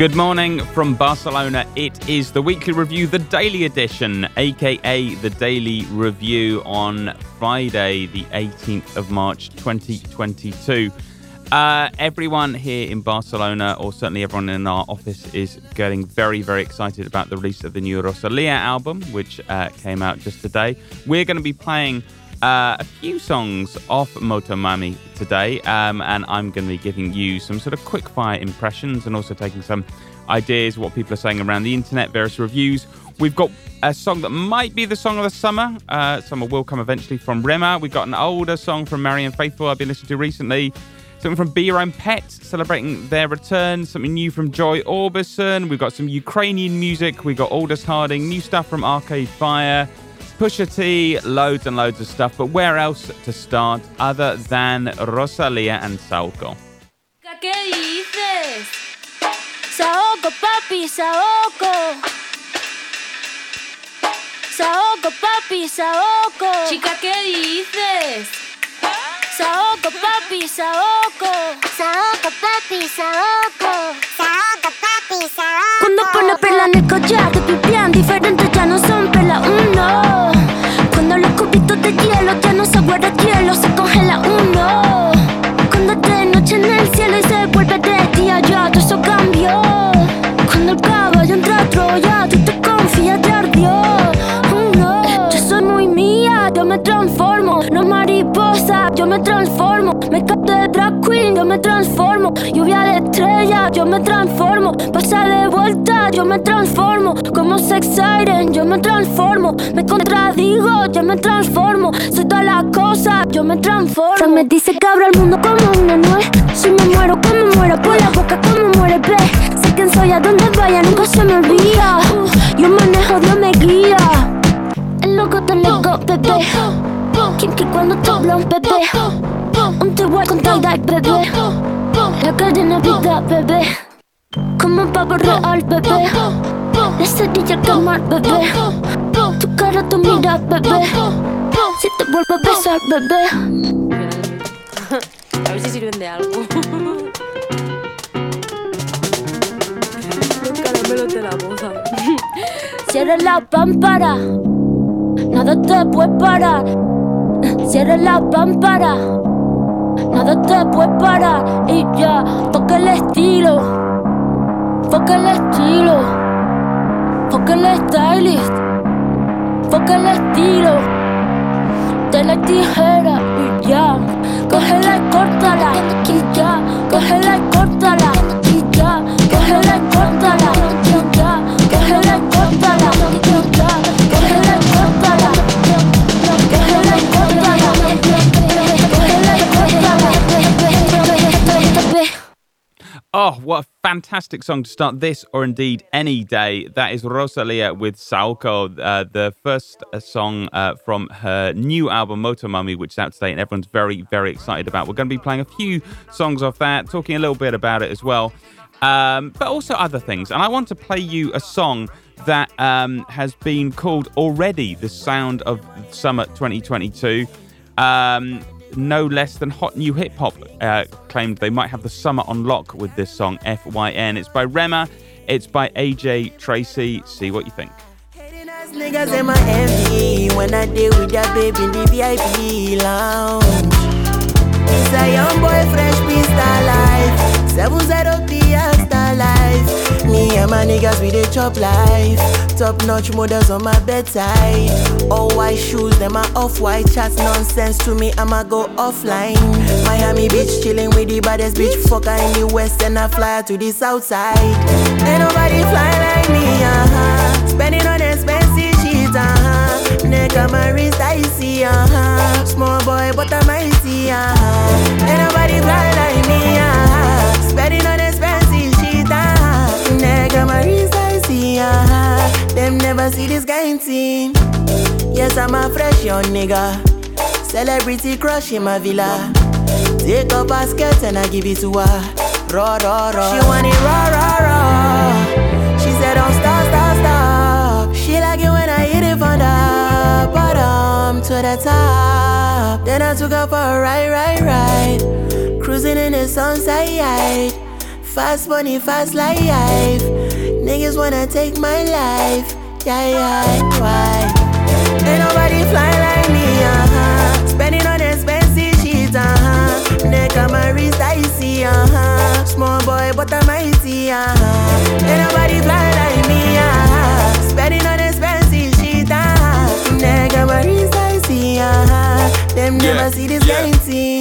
Good morning from Barcelona. It is the weekly review, the daily edition, aka the daily review on Friday, the 18th of March 2022. Uh, everyone here in Barcelona, or certainly everyone in our office, is getting very, very excited about the release of the new Rosalia album, which uh, came out just today. We're going to be playing uh, a few songs off Motomami today, um, and I'm going to be giving you some sort of quick fire impressions and also taking some ideas, what people are saying around the internet, various reviews. We've got a song that might be the song of the summer. Uh, summer will come eventually from Rema. We've got an older song from Marianne Faithfull I've been listening to recently. Something from Be Your Own Pet, celebrating their return. Something new from Joy Orbison. We've got some Ukrainian music. We've got Aldous Harding. New stuff from Arcade Fire. Pusha T, loads and loads of stuff. But where else to start other than Rosalia and Saoko? ¿Qué dices? Saoko, papi, Saoko. Saoko, papi, Saoko. Chica, ¿qué dices? Saoko, papi, Saoko. Saoko, papi, Saoko. Saoko. Cuando pone perla en el collar, te pipián diferentes ya no son perla uno. Cuando los cubitos de hielo ya no se guarda hielo, se congela uno. Cuando de noche en el cielo y se vuelve de día, ya todo eso cambió. Cuando el caballo entra a Troya, tú te confías, te ardió. Uno. Yo soy muy mía, yo me transformo. No mariposa, yo me transformo. Me de drag queen, yo me transformo. Lluvia de yo me transformo. Pasa de vuelta, yo me transformo. Como sex siren, yo me transformo. Me contradigo, yo me transformo. Soy todas las cosas, yo me transformo. Frank me dice que abro el mundo como una nuez. Si me muero, como muero, por la boca, como muere, ve. Sé quién soy, a donde vaya, nunca se me olvida. Yo manejo, Dios me guía. El loco te loco, bebé. Quien que cuando te habla un bebé. Con tal bebé. La cadena vida, bebé. Como un pavo real, bebé. La cerilla quemar, bebé. Tu cara, tu mira, bebé. Si te vuelvo a besar, bebé. A ver si sirven de algo. Los caramelos de la moza. Cierra la pámpara. Nada te puede parar. Cierra la pámpara. Nada te puede parar. Y ya, toca el estilo. Foca el estilo. Foca el stylist. Foca el estilo. De la tijera y ya. Cógela y córtala. Y ya. Cógela y córtala. Y ya. Cógela y córtala. Y ya. Cógela y córtala. Y ya. Oh, what a fantastic song to start this or indeed any day. That is Rosalia with Saoko, uh, the first uh, song uh, from her new album Motomami, which is out today and everyone's very, very excited about. We're going to be playing a few songs off that, talking a little bit about it as well, um, but also other things. And I want to play you a song that um, has been called already the sound of summer 2022. Um, no less than Hot New Hip Hop uh, claimed they might have the summer on lock with this song, FYN. It's by Rema, it's by AJ Tracey. See what you think. Niggas in my when I deal with that baby in the VIP lounge. It's a young boy, fresh life. 703 star life. Me and my niggas, we dey chop life. Top notch models on my bedside. All white shoes, them are off white chats. Nonsense to me, I'ma go offline. Miami Beach, chilling with the baddest bitch. Fucker in the west, and I fly to the south side. Ain't nobody fly like me, uh huh. Spending on expensive shit, uh huh. Neck my wrist, I see, uh huh. Small boy, but I'm icy, uh huh. Ain't nobody fly like me, never see this kind thing. Yes, I'm a fresh young nigga. Celebrity crush in my villa. Take up a skirt and I give it to her. Raw, raw, raw. She want it raw, raw, raw. She said, don't stop, stop, stop. She like it when I hit it from the bottom to the top. Then I took her for a ride, ride, ride. Cruising in the sunset. Fast money, fast life. Niggas wanna take my life. Yeah, yeah, why? Ain't nobody fly like me, uh huh. Spending on expensive shit, uh huh. Neck on my wrist, I see, uh huh. Small boy, but I'm mighty, uh huh. Ain't nobody fly like me, uh huh. Spending on expensive shit, uh huh. Neck on my wrist, I see, uh huh. Them Yeah, never see this yeah. team.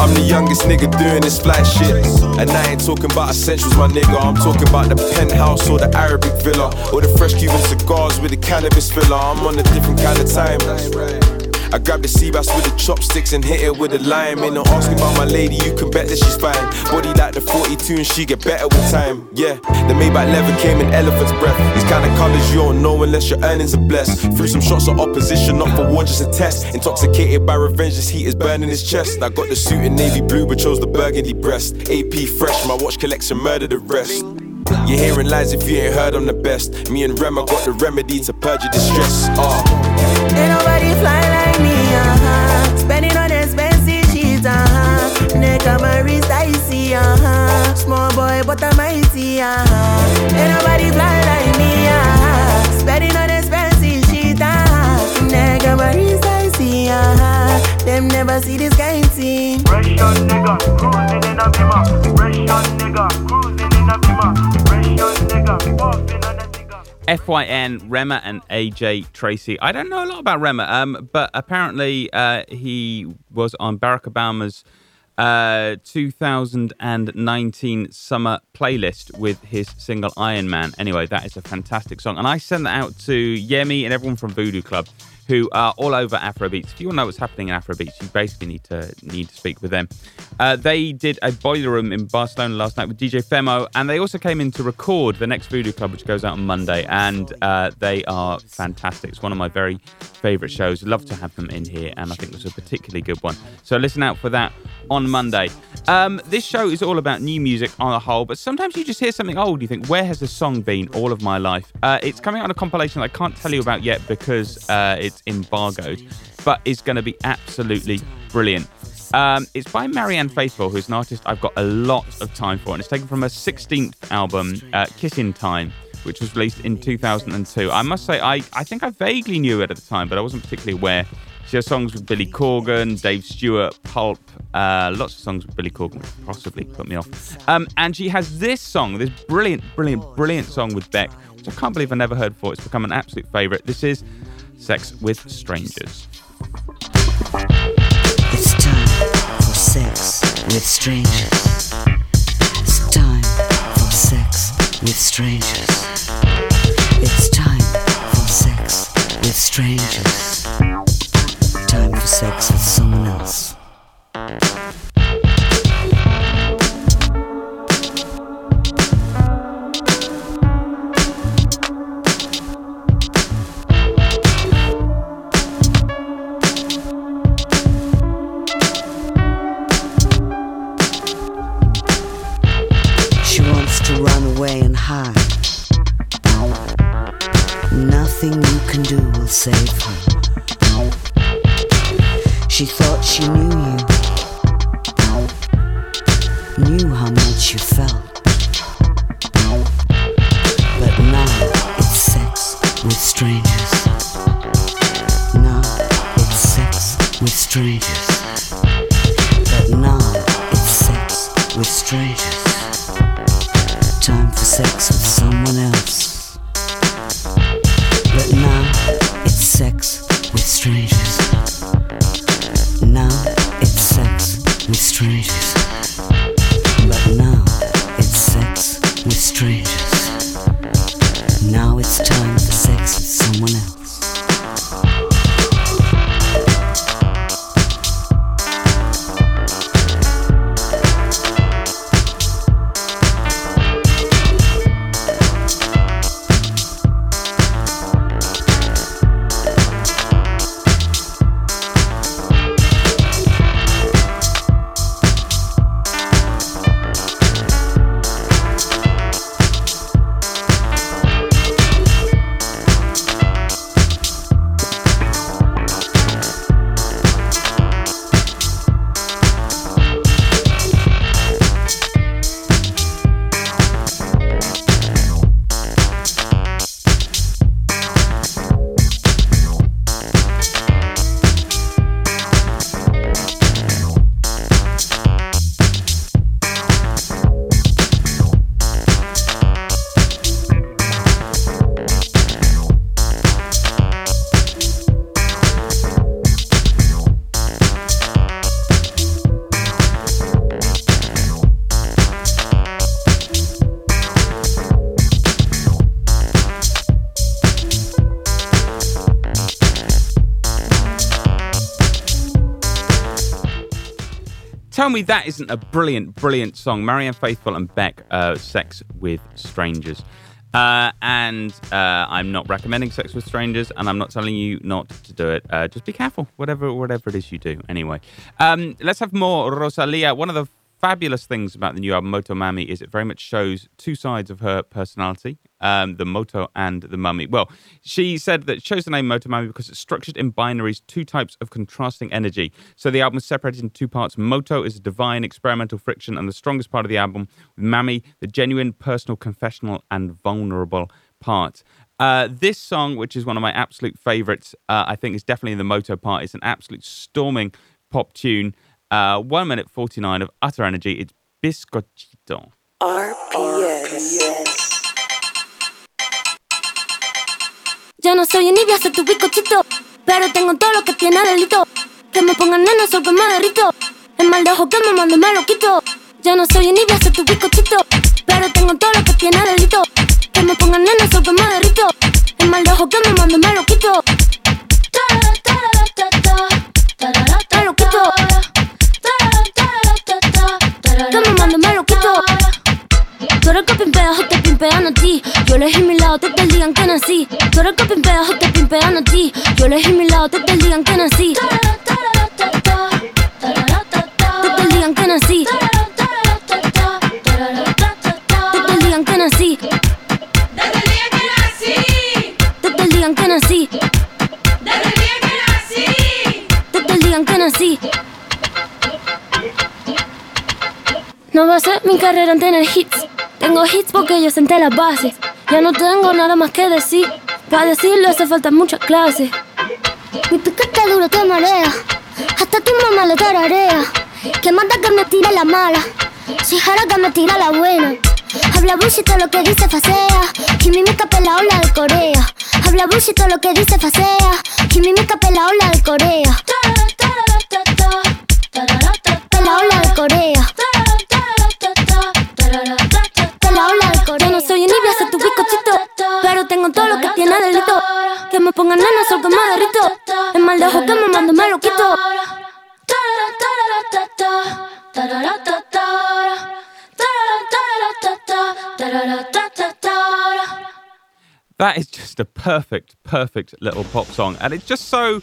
I'm the youngest nigga doing this fly shit. And I ain't talking about essentials, my nigga. I'm talking about the penthouse or the Arabic villa. Or the fresh Cuban cigars with the cannabis filler. I'm on a different kind of time. I grab the sea bass with the chopsticks and hit it with a lime. Ain't no asking about my lady, you can bet that she's fine. Body like the 42 and she get better with time. Yeah, the Maybach leather came in elephant's breath. These kind of colors you don't know unless your earnings are blessed. Threw some shots of opposition, not for war, just a test. Intoxicated by revenge, this heat is burning his chest. I got the suit in navy blue, but chose the burgundy breast. AP fresh, my watch collection murder the rest. You're hearing lies if you ain't heard I'm the best. Me and Rema got the remedy to purge your distress. Ah. Ain't nobody fly Neck on my wrist, I see, uh-huh. Small boy, but I'm mighty, uh-huh. Ain't nobody fly like me, uh-huh. Spending on expensive shit, uh-huh. Neck on my wrist, I see, uh-huh. Them never see this kind thing. Fresh young nigga, cruising in a bimmer. Fresh nigga, cruising in a bimmer. Fresh nigga, puffing on a. FYN, Rema and AJ Tracey. I don't know a lot about Rema, um, but apparently uh, he was on Barack Obama's uh, 2019 summer playlist with his single Iron Man. Anyway, that is a fantastic song. And I sent that out to Yemi and everyone from Voodoo Club who are all over Afrobeats. If you want to know what's happening in Afrobeats, you basically need to need to speak with them. Uh, they did a boiler room in Barcelona last night with DJ Femo, and they also came in to record the next Voodoo Club, which goes out on Monday. And uh, they are fantastic. It's one of my very favourite shows. Love to have them in here, and I think it's a particularly good one. So listen out for that on Monday. Um, this show is all about new music on the whole, but sometimes you just hear something old. You think, where has this song been all of my life? Uh, it's coming out on a compilation I can't tell you about yet because uh, it's embargoed, but it's going to be absolutely brilliant. Um, it's by Marianne Faithfull, who's an artist I've got a lot of time for, and it's taken from her 16th album, uh, Kissing Time, which was released in 2002. I must say, I, I think I vaguely knew it at the time, but I wasn't particularly aware. She has songs with Billy Corgan, Dave Stewart, Pulp, uh, lots of songs with Billy Corgan, which possibly put me off. Um, and she has this song, this brilliant, brilliant, brilliant song with Beck, which I can't believe I never heard before. It's become an absolute favourite. This is Sex with Strangers. It's time for sex with strangers. It's time for sex with strangers. It's time for sex with strangers. Time for sex with someone else. She wants to run away and hide. Nothing you can do will save her. She thought she knew you, knew how much you felt. But now it's sex with strangers. Now it's sex with strangers. But now it's sex with strangers. Time for sex tell me that isn't a brilliant, brilliant song. Marianne Faithfull and Beck, uh, Sex with Strangers. Uh, and uh, I'm not recommending sex with strangers, and I'm not telling you not to do it. Uh, just be careful, whatever whatever it is you do. Anyway, um, let's have more Rosalia. One of the fabulous things about the new album Moto Mami is it very much shows two sides of her personality, um, the Moto and the Mummy. Well, she said that it chose the name Moto Mummy because it's structured in binaries, two types of contrasting energy. So the album is separated into two parts. Moto is a divine experimental friction and the strongest part of the album, with Mami, the genuine, personal, confessional, and vulnerable part. Uh, this song, which is one of my absolute favorites, uh, I think is definitely the Moto part. It's an absolute storming pop tune. Uh, one minute 49 of utter energy. It's Bizcochito. RPS. Yo no soy envidia, soy tu bizcochito. Pero tengo todo lo que tiene delito. Que me pongan nena, sol que me derrito. El mal de ojo que me mando me lo quito. Yo no soy envidia, soy tu bizcochito. Pero tengo todo lo que tiene delito. Que me pongan nena, sol que me derrito. El mal de ojo que me mando me lo quito. Me lo quito. Que me me lo quito. Tú eres que pimpeas pimpean a ti. Yo elegí mi lado, te te digan que nací. Tú eres que pimpeas o te pimpean a ti. Yo elegí mi lado, te te digan que nací. Te te digan que nací. Te te digan que nací. Te te digan que nací. Te te digan que nací. No va a ser mi carrera en tener hits. Tengo hits porque yo senté las bases. Ya no tengo nada más que decir. Para decirlo hace falta mucha clase. Mi piquete duro te marea. Hasta tu mamá le tararea. Que manda que me tire la mala. Si jara que me tira la buena. Habla bullshit todo lo que dice facea. Y mi mica la ola de Corea. Habla bullshit todo lo que dice facea. Y mi mica la ola tengo todo lo que tiene delito. Que me pongan que me derrito. Mal de ojo que me mando me lo quito. That is just a perfect, perfect little pop song. And it's just so,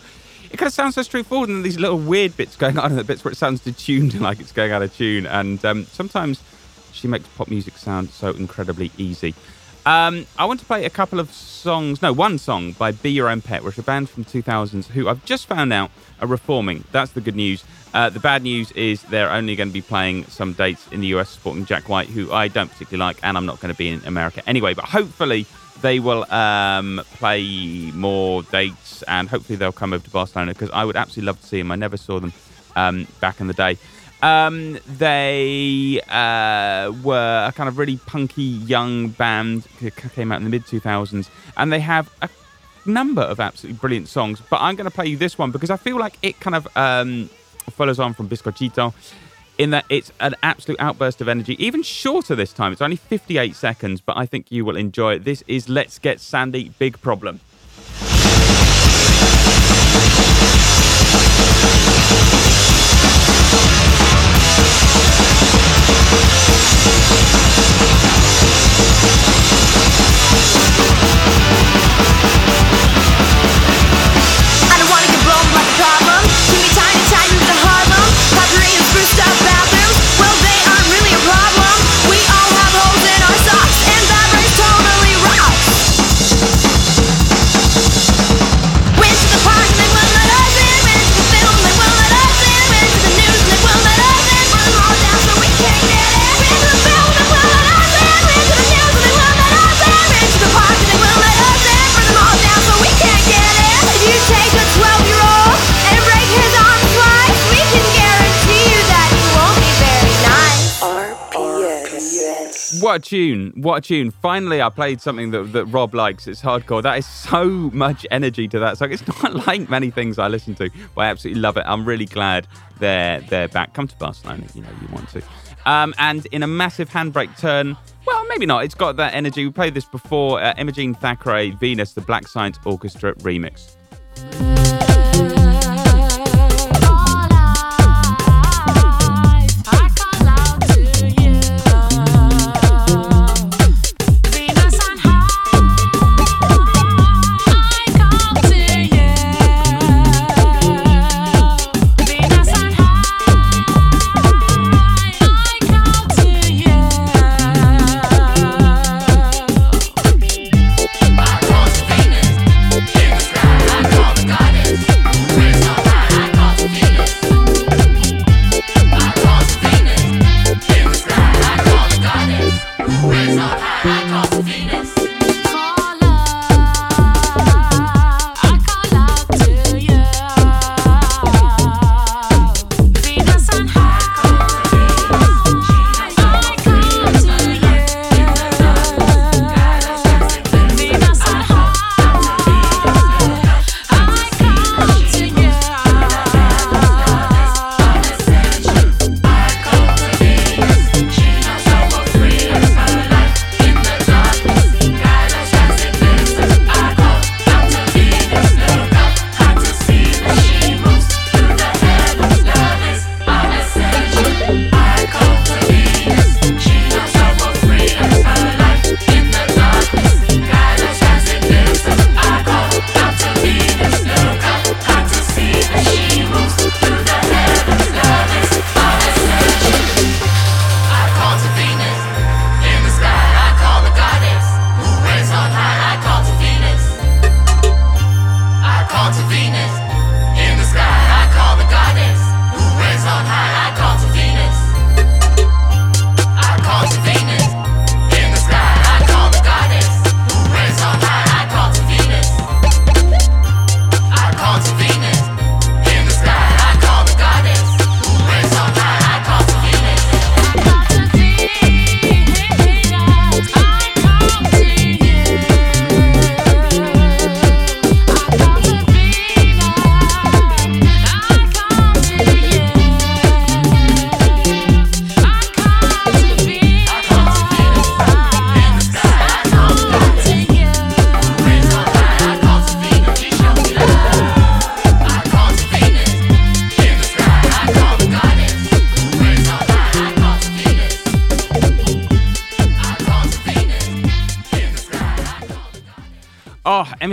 it kind of sounds so straightforward. And these little weird bits going on, and the bits where it sounds detuned and like it's going out of tune. And um, sometimes she makes pop music sound so incredibly easy. Um, I want to play a couple of songs, no, one song by Be Your Own Pet, which is a band from 2000s who I've just found out are reforming. That's the good news. Uh, the bad news is they're only going to be playing some dates in the US supporting Jack White, who I don't particularly like, and I'm not going to be in America anyway. But hopefully they will um, play more dates, and hopefully they'll come over to Barcelona because I would absolutely love to see them. I never saw them um, back in the day. Um, they uh, were a kind of really punky young band, came out in the mid 2000s, and they have a number of absolutely brilliant songs. But I'm going to play you this one because I feel like it kind of um, follows on from Bizcochito in that it's an absolute outburst of energy, even shorter this time. It's only 58 seconds, but I think you will enjoy it. This is Let's Get Sandy Big Problem. What a tune! What a tune! Finally, I played something that, that Rob likes. It's hardcore. That is so much energy to that song. It's not like many things I listen to, but I absolutely love it. I'm really glad they're they're back. Come to Barcelona, you know you want to. Um, and in a massive handbrake turn, well, maybe not. It's got that energy. We played this before. Uh, Imogene Thackeray, Venus, the Black Science Orchestra remix.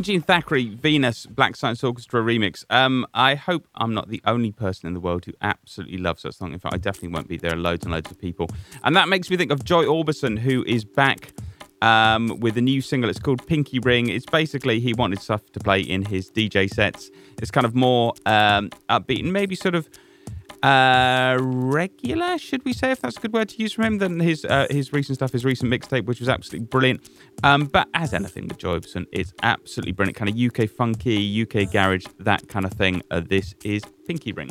Imogene Thackeray, Venus, Black Science Orchestra remix. Um, I hope I'm not the only person in the world who absolutely loves that song. In fact, I definitely won't be. There are loads and loads of people. And that makes me think of Joy Orbison, who is back um, with a new single. It's called Pinky Ring. It's basically he wanted stuff to play in his DJ sets. It's kind of more um, upbeat and maybe sort of uh, regular, should we say, if that's a good word to use from him, than his uh, his recent stuff, his recent mixtape, which was absolutely brilliant. Um, but as anything with Joy Orbison, it's absolutely brilliant. Kind of UK funky, UK garage, that kind of thing. Uh, this is Pinky Ring.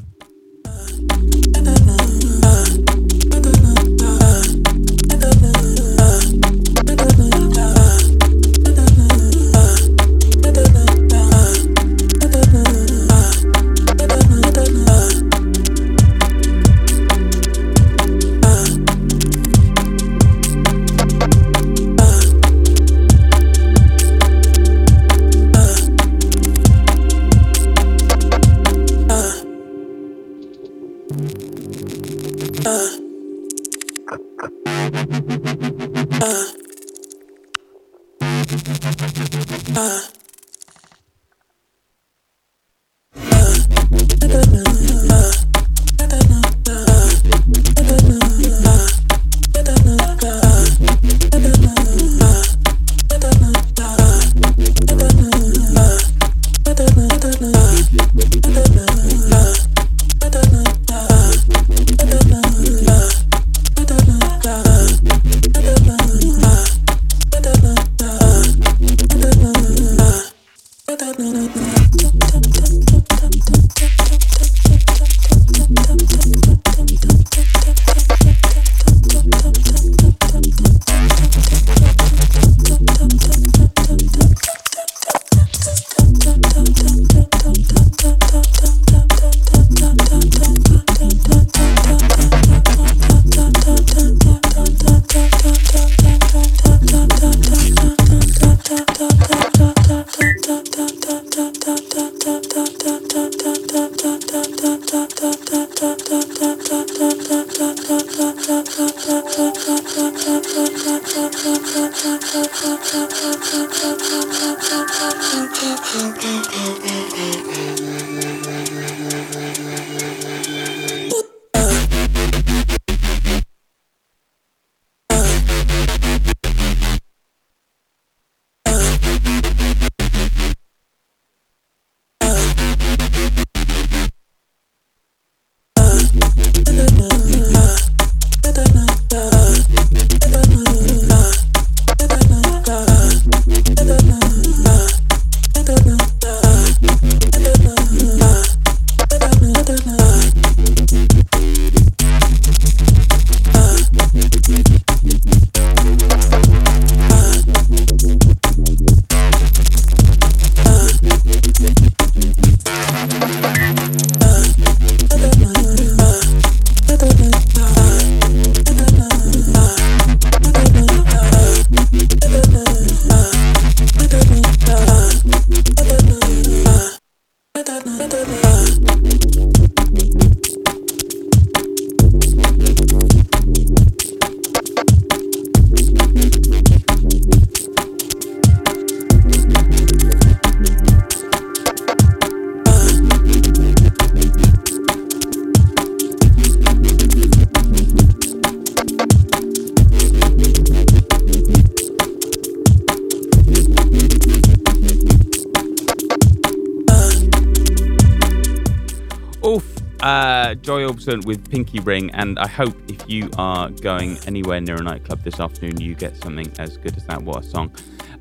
Joy Orbison with Pinky Ring, and I hope if you are going anywhere near a nightclub this afternoon, you get something as good as that. What a song!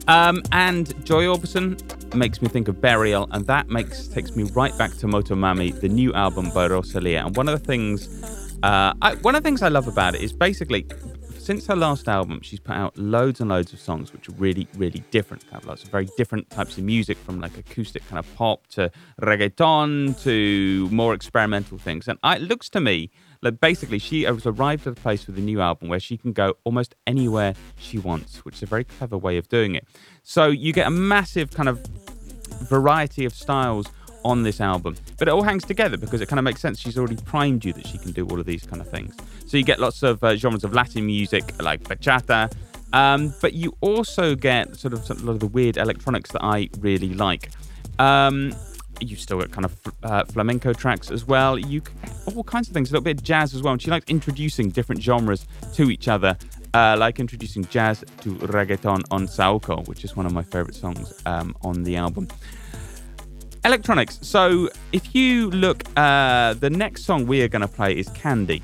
Um, and Joy Orbison makes me think of Burial, and that makes takes me right back to Motomami, the new album by Rosalia. And one of the things, uh, I, one of the things I love about it is basically since her last album, she's put out loads and loads of songs which are really, really different. Kind of lots of very different types of music, from like acoustic kind of pop to reggaeton to more experimental things. And it looks to me like basically she has arrived at a place with a new album where she can go almost anywhere she wants, which is a very clever way of doing it. So you get a massive kind of variety of styles on this album. But it all hangs together because it kind of makes sense. She's already primed you that she can do all of these kind of things. So you get lots of uh, genres of Latin music like bachata, Um, but you also get sort of a lot of the weird electronics that I really like. Um, you've still got kind of uh, flamenco tracks as well. You all kinds of things, a little bit of jazz as well. And she likes introducing different genres to each other, uh, like introducing jazz to reggaeton on Saoko, which is one of my favorite songs um, on the album. Electronics. So if you look, uh, the next song we are going to play is Candy,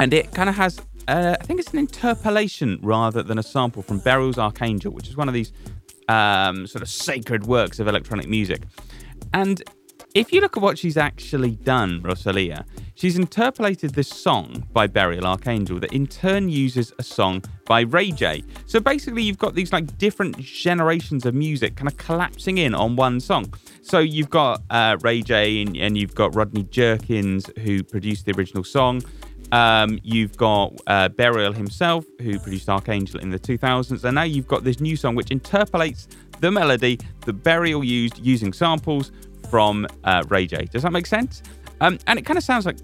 and it kind of has. Uh, I think it's an interpolation rather than a sample from Burial's Archangel, which is one of these um, sort of sacred works of electronic music. And if you look at what she's actually done, Rosalia, she's interpolated this song by Burial Archangel that in turn uses a song by Ray J. So basically, you've got these like different generations of music kind of collapsing in on one song. So you've got uh, Ray J and, and you've got Rodney Jerkins who produced the original song. Um, you've got uh, Burial himself, who produced Archangel in the 2000s, and now you've got this new song which interpolates the melody that Burial used using samples from uh, Ray J. Does that make sense? Um, and it kind of sounds like,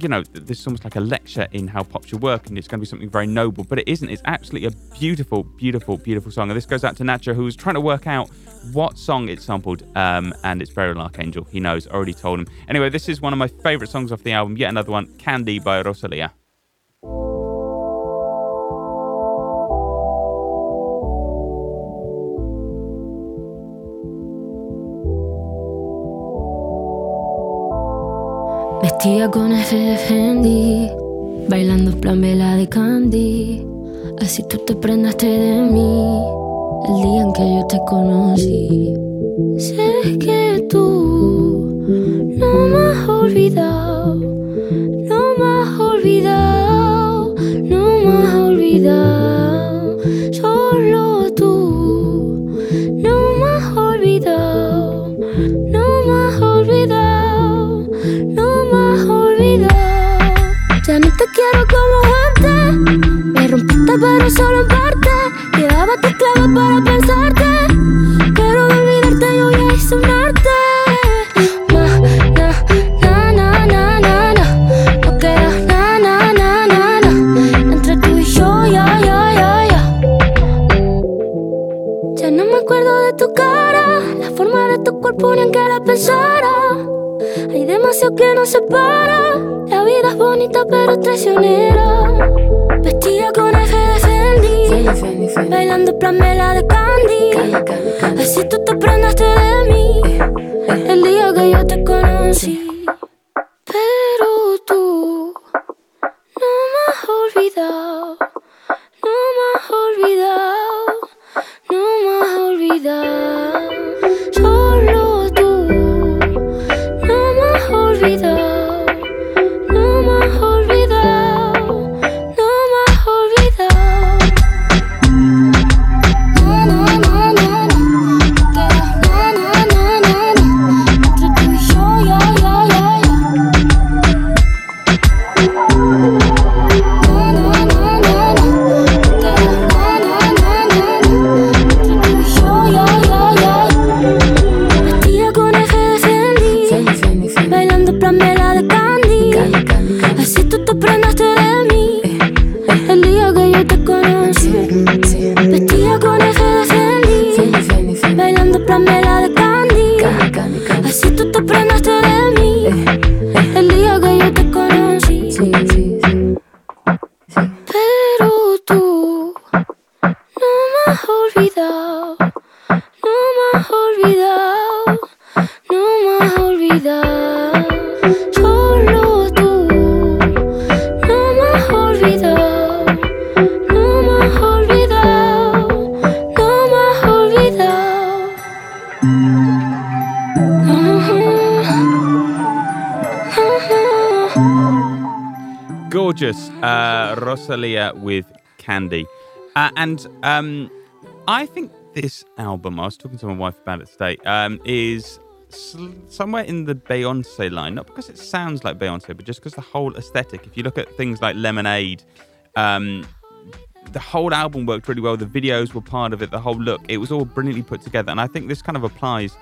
you know, this is almost like a lecture in how pop should work, and it's going to be something very noble, but it isn't. It's absolutely a beautiful, beautiful, beautiful song. And this goes out to Nacho, who's trying to work out what song it sampled, um, and it's Burial Archangel. He knows, already told him. Anyway, this is one of my favorite songs off the album, yet another one, Candy by Rosalia. Vestida con Fendi, bailando plan vela de Candy. Así tú te prendaste de mí el día en que yo te conocí. Sé que tú no me has olvidado, no me has olvidado, no me has olvidado. Pero solo en parte. Llevaba tus claves para pensarte. Pero de olvidarte yo ya hice un. Ma, na, na, na, na, na, na. No queda na, na, na, na, na. Entre tú y yo, ya, ya, ya, ya. Ya no me acuerdo de tu cara, la forma de tu cuerpo ni en que la pensara. Hay demasiado que nos separa. La vida es bonita pero traicionera. Vestida con F de Fendi, bailando en plan vela de Candy. Así tú te prendaste Rosalia with Candy. Uh, and um, I think this album, I was talking to my wife about it today, um, is sl- somewhere in the Beyonce line. Not because it sounds like Beyonce, but just because the whole aesthetic. If you look at things like Lemonade, um, the whole album worked really well. The videos were part of it, the whole look. It was all brilliantly put together. And I think this kind of applies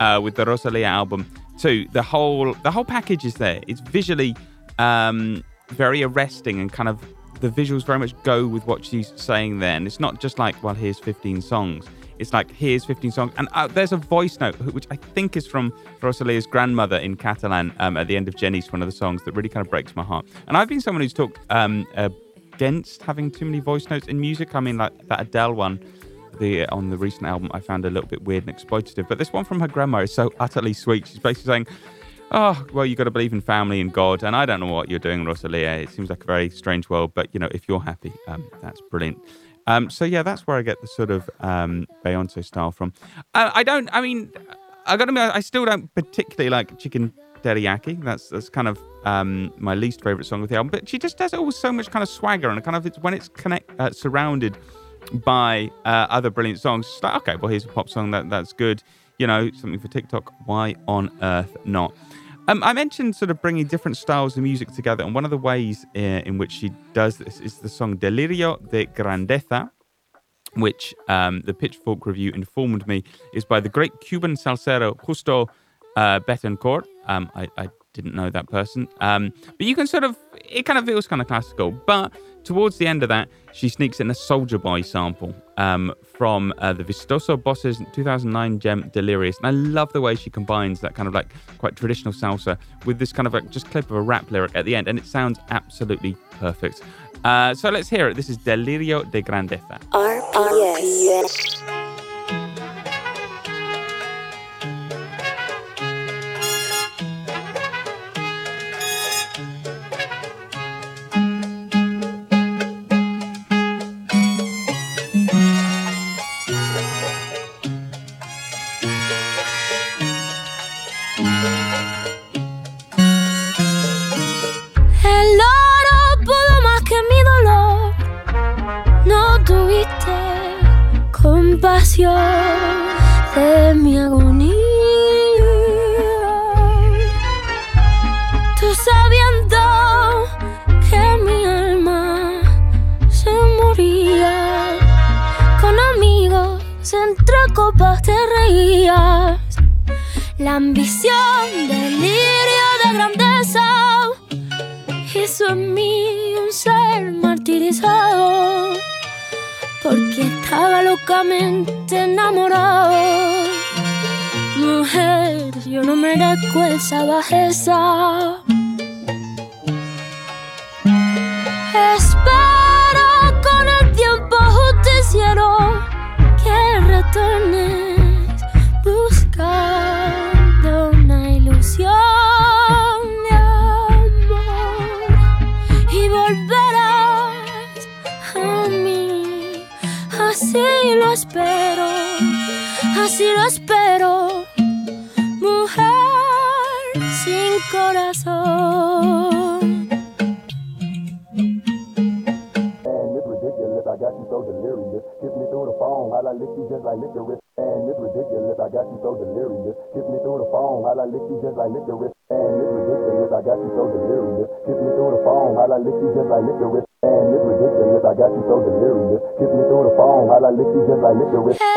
uh, with the Rosalia album too. The whole the whole package is there. It's visually um, very arresting and kind of the visuals very much go with what she's saying there. And it's not just like, well, here's 15 songs. It's like, here's 15 songs. And uh, there's a voice note, which I think is from Rosalia's grandmother in Catalan um, at the end of Jenny's, one of the songs that really kind of breaks my heart. And I've been someone who's talked um, against having too many voice notes in music. I mean, like that Adele one the on the recent album I found a little bit weird and exploitative. But this one from her grandma is so utterly sweet. She's basically saying, "Oh, well, you got to believe in family and God." And I don't know what you're doing, Rosalia. It seems like a very strange world, but you know, if you're happy, um, that's brilliant. Um, so yeah, that's where I get the sort of um, Beyonce style from. Uh, I don't. I mean, I got to I still don't particularly like chicken teriyaki. That's that's kind of um, my least favorite song of the album. But she just does it with so much kind of swagger and kind of it's when it's connect uh, surrounded by uh, other brilliant songs. Like, okay, well, here's a pop song that that's good. You know, something for TikTok. Why on earth not? Um, I mentioned sort of bringing different styles of music together, and one of the ways uh, in which she does this is the song "Delirio de Grandeza," which um, the Pitchfork review informed me is by the great Cuban salsero Justo uh, Betancourt. Um, I, I, didn't know that person, um, but you can sort of it kind of feels kind of classical, but towards the end of that, she sneaks in a Soulja Boy sample um, from uh, the Vistoso Bosses 2009 gem Delirious. And I love the way she combines that kind of like quite traditional salsa with this kind of like just clip of a rap lyric at the end. And it sounds absolutely perfect. Uh, so let's hear it. This is Delirio de Grandeza.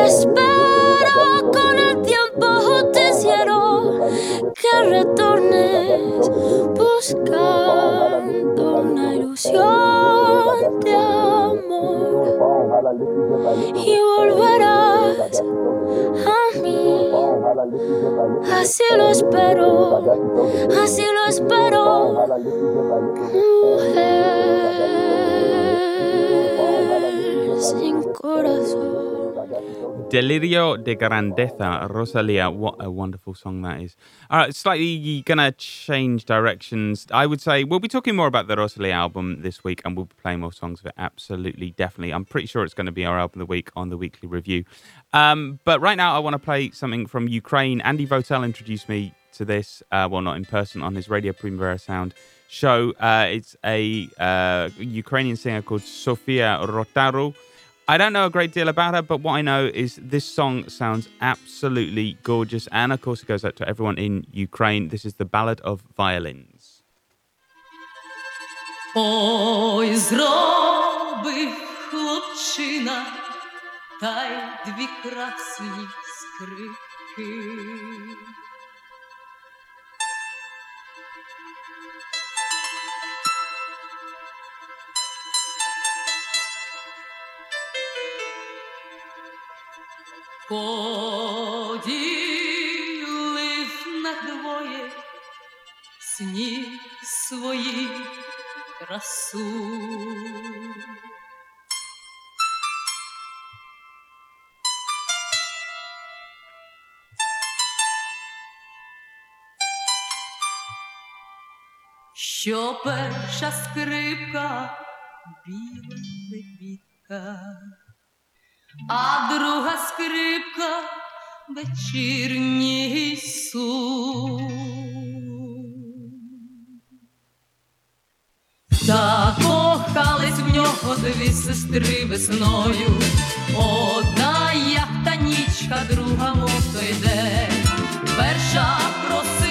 So con el tiempo justiciero que retornes buscando una ilusión de amor y volverás a mí. Así lo espero, así lo espero, mujer sin corazón. Delirio de Grandeza, Rosalia. What a wonderful song that is. All right, slightly gonna change directions. I would say we'll be talking more about the Rosalia album this week and we'll be playing more songs of it. Absolutely, definitely. I'm pretty sure it's going to be our album of the week on the weekly review. Um, but right now, I want to play something from Ukraine. Andy Votel introduced me to this, uh, well, not in person, on his Radio Primavera Sound show. Uh, it's a uh, Ukrainian singer called Sofia Rotaru. I don't know a great deal about her, but what I know is this song sounds absolutely gorgeous. And of course, it goes out to everyone in Ukraine. This is the Ballad of Violins. Ой, зробив хлопчина, та й дві красні скрипки. Поділив на двоє сніг свої красу. Що перша скрипка біла лебідка, а друга скрипка вечірній сум. Закохались в нього дві сестри весною, одна як та нічка, друга мов той день. Перша просила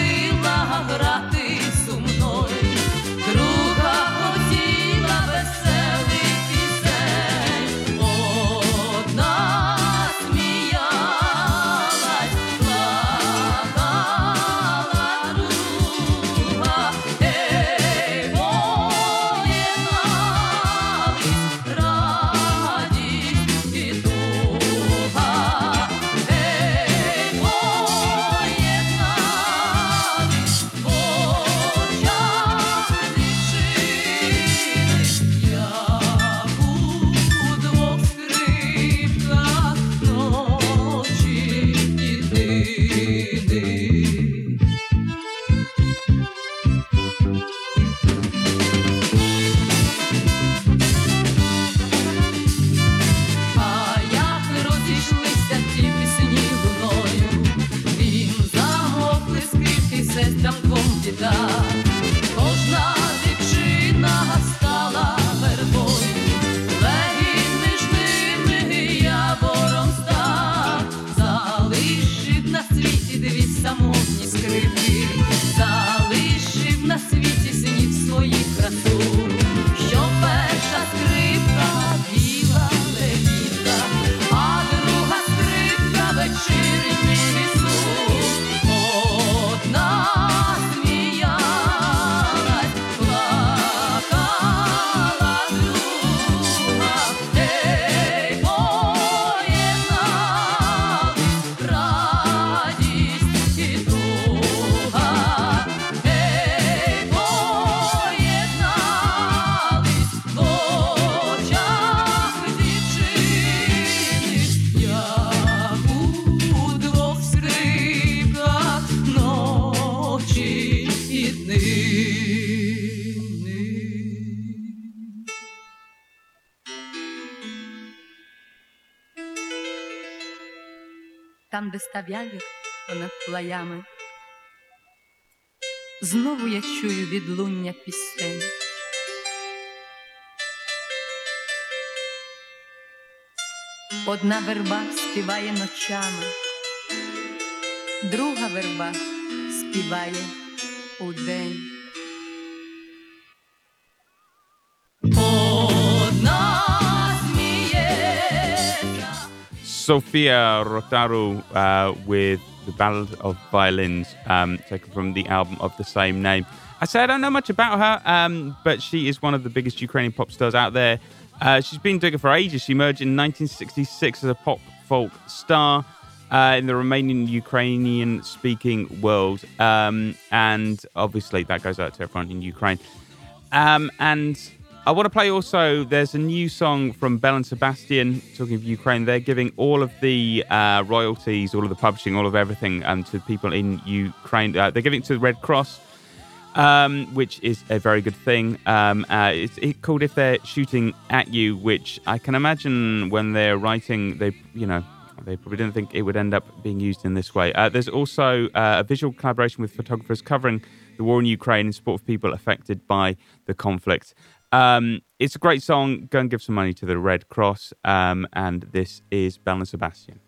Там, де став явір понад плаями, знову я чую відлуння пісень. Одна верба співає ночами, друга верба співає удень. Sofia Rotaru uh, with the Ballad of Violins, um, taken from the album of the same name. I say I don't know much about her, um, but she is one of the biggest Ukrainian pop stars out there. Uh, she's been doing it for ages. She emerged in 1966 as a pop folk star uh, in the Romanian Ukrainian speaking world. Um, and obviously, that goes out to everyone in Ukraine. Um, and I want to play also, there's a new song from Belle and Sebastian, talking of Ukraine. They're giving all of the uh, royalties, all of the publishing, all of everything um, to people in Ukraine. Uh, they're giving it to the Red Cross, um, which is a very good thing. Um, uh, it's it called If They're Shooting at You, which I can imagine when they're writing, they, you know, they probably didn't think it would end up being used in this way. Uh, there's also uh, a visual collaboration with photographers covering the war in Ukraine in support of people affected by the conflict. Um, it's a great song. Go and give some money to the Red Cross. Um, and this is Belle and Sebastian.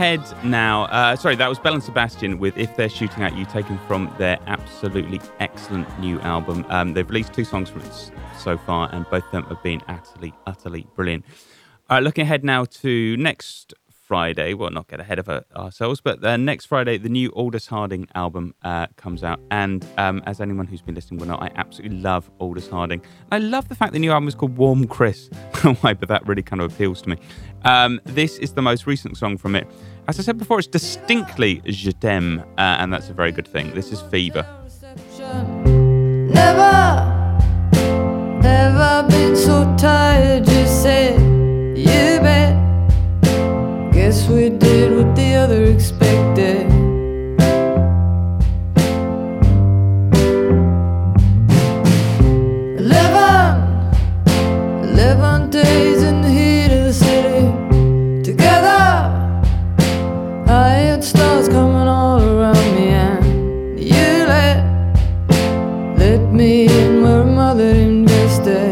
Ahead now, uh, sorry, that was Belle and Sebastian with If They're Shooting At You, taken from their absolutely excellent new album. Um, they've released two songs from it so far, and both of them have been utterly, utterly brilliant. All right, looking ahead now to next Friday. Well, not get ahead of uh, ourselves, but uh, next Friday, the new Aldous Harding album uh, comes out. And um, as anyone who's been listening will know, I absolutely love Aldous Harding. I love the fact the new album is called Warm Chris. Why? But that really kind of appeals to me. Um, this is the most recent song from it. As I said before, it's distinctly Je t'aime, uh, and that's a very good thing. This is Fever. Never, been so tired. You you bet. Guess we did what the other expected. Invested.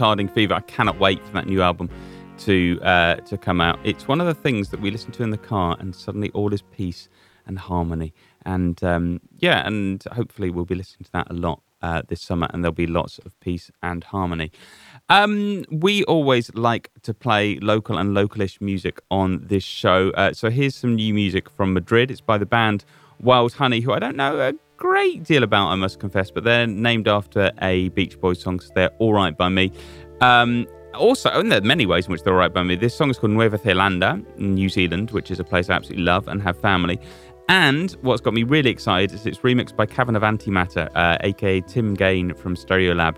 Harding Fever. I cannot wait for that new album to uh, to come out. It's one of the things that we listen to in the car, and suddenly all is peace and harmony. And um, yeah, and hopefully we'll be listening to that a lot uh, this summer, and there'll be lots of peace and harmony. Um, we always like to play local and localish music on this show. Uh, so here's some new music from Madrid. It's by the band Wild Honey, who I don't know a great deal about, I must confess, but they're named after a Beach Boys song, so they're all right by me. Um, also, and there are many ways in which they're all right by me. This song is called Nueva Zelanda New Zealand, which is a place I absolutely love and have family. And what's got me really excited is it's remixed by Cavern of Antimatter, uh, aka Tim Gane from Stereolab.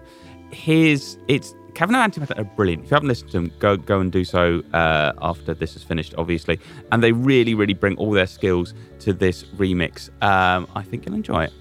Here's it's Cavern and Antimatter are brilliant. If you haven't listened to them, go go and do so uh, after this is finished, obviously. And they really, really bring all their skills to this remix. Um, I think you'll enjoy it.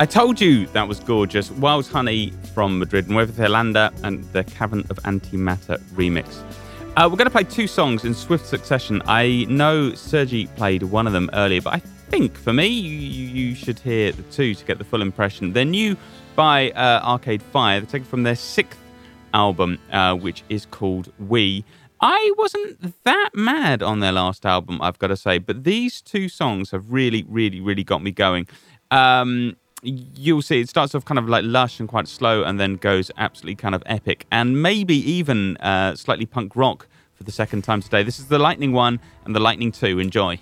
I told you that was gorgeous. Wild Honey from Madrid, Nueva Zelanda, and the Cavern of Antimatter remix. Uh, we're going to play two songs in swift succession. I know Sergi played one of them earlier, but I think for me, you, you should hear the two to get the full impression. They're new by uh, Arcade Fire. They're taken from their sixth album, uh, which is called We. I wasn't that mad on their last album, I've got to say, but these two songs have really, really, really got me going. Um, you'll see it starts off kind of like lush and quite slow and then goes absolutely kind of epic and maybe even uh, slightly punk rock for the second time today. This is the Lightning 1 and the Lightning 2. Enjoy.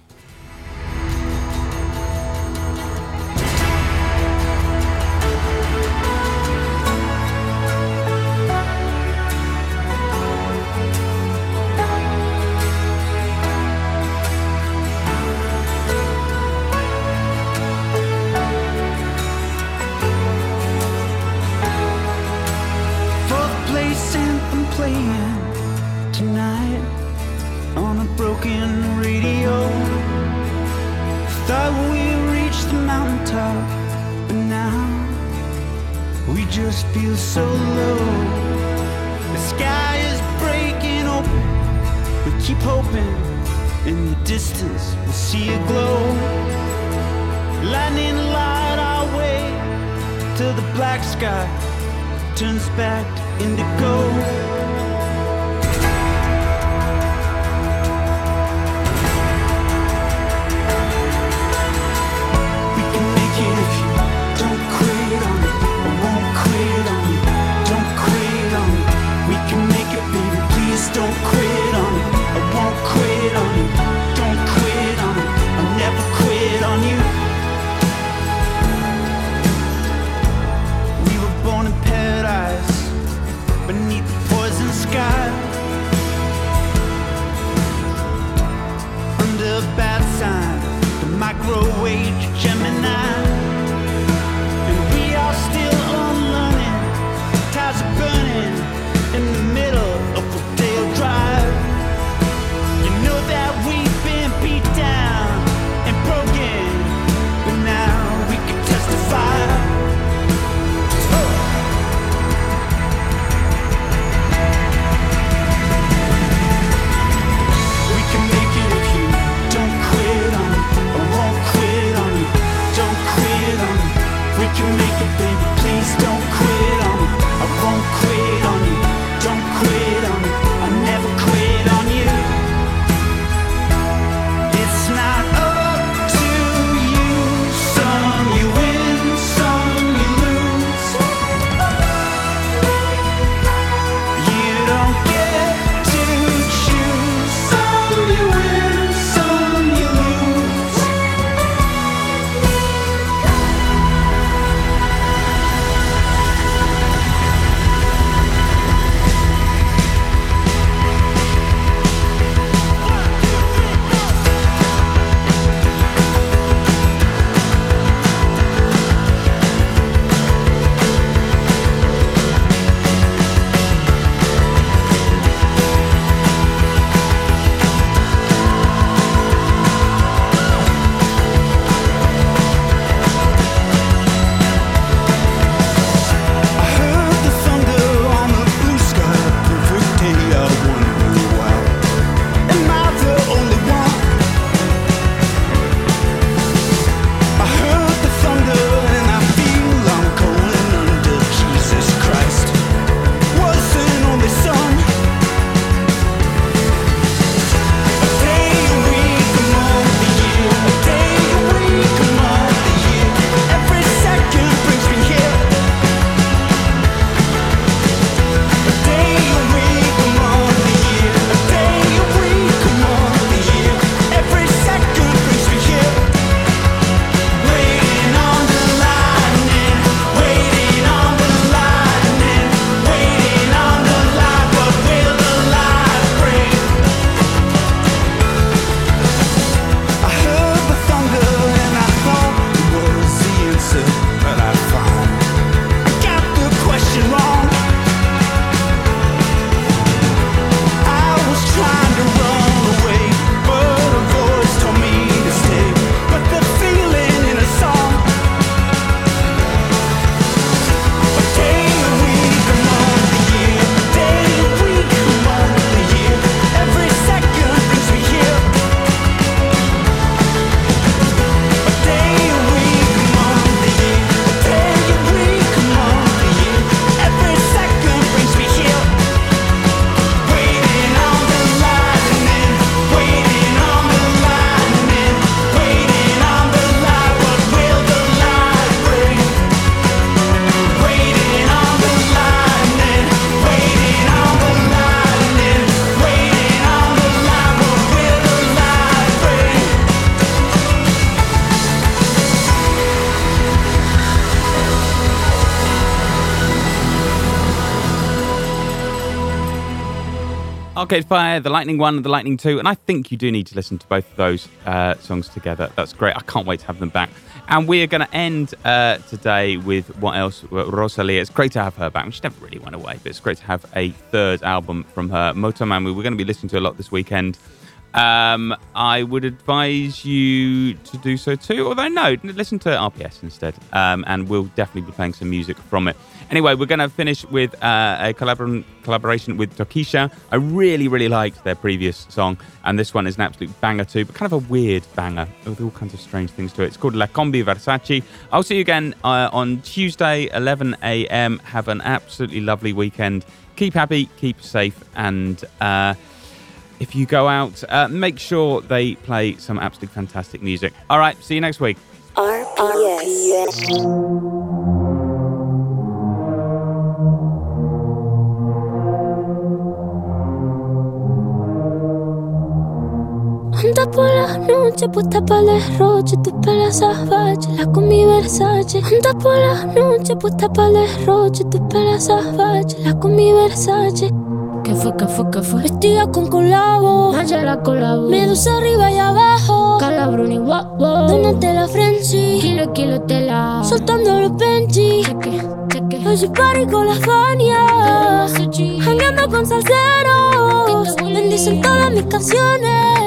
Arcade Fire, The Lightning One, and The Lightning Two, and I think you do need to listen to both of those uh, songs together. That's great. I can't wait to have them back. And we are going to end uh, today with what else? Rosalia. It's great to have her back. She never really went away, but it's great to have a third album from her. Motomami, we're going to be listening to a lot this weekend. Um, I would advise you to do so too. Although, no, listen to RPS instead, um, and we'll definitely be playing some music from it. Anyway, we're going to finish with uh, a collabor- collaboration with Tokischa. I really, really liked their previous song, and this one is an absolute banger too, but kind of a weird banger with all kinds of strange things to it. It's called La Combi Versace. I'll see you again uh, on Tuesday, 11 a.m. Have an absolutely lovely weekend. Keep happy, keep safe, and. Uh, if you go out, uh, make sure they play some absolutely fantastic music. All right, see you next week. Anda por la noche, puesta para el derroche, tu pelo salvaje, la con mi Versace. Anda por la noche, puesta para el derroche, tu pelo salvaje, la con mi Versace. ¿Qué fue, qué fue, qué fue? Vestida con colabo, la colabo. Medusa arriba y abajo, calabroni guapo. Donate la frenzy, kilo, kilo tela. Soltando los Benji, cheque, cheque. Hoy party con la Fania, Hangando con salseros, bendicen todas mis canciones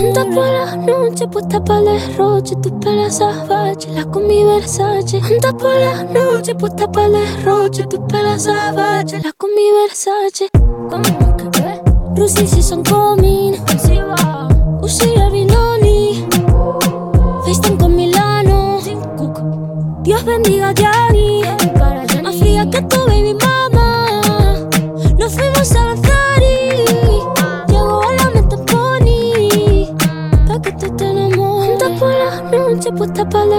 Anda por la noche, puesta para el derroche, tu pelo salvaje, la con mi Versace. Anda por la noche, puesta para el derroche, tu pelo salvaje, la con mi Versace. Como que ve, Rusi si son coming, Usi Avinoni, FaceTime con Milano, Dios bendiga a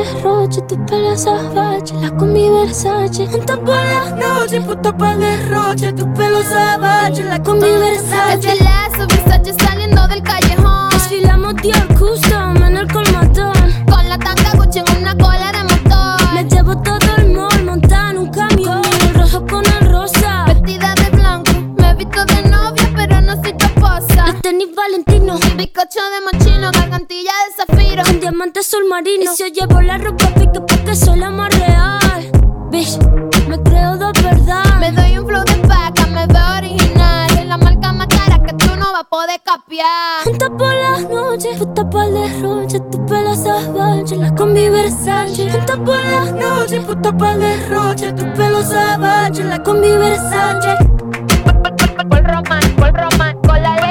derroche, tu pelo salvaje, la con mi Versace. Anda por la noche, puesta para el derroche, tu pelo salvaje, la con mi Versace. Es el lazo, Versace saliendo del callejón. Desfilamos Dior Custom en el colmatón. Con la tanga Gucci en tenis Valentino. Bizcocho de mochino, gargantilla de zafiro. Con diamante sol marino. Y si yo llevo la ropa pique porque soy la más real. Bitch, me creo de verdad. Me doy un flow de paca, me veo original. Soy la marca más cara que tú no vas a poder capiar. Anda por las noches, puesta para el derroche, tu pelo salvaje, la con mi Versace. Anda por las noches, puesta para el derroche, tu pelo salvaje, la con mi Versace. Por román, por román, con la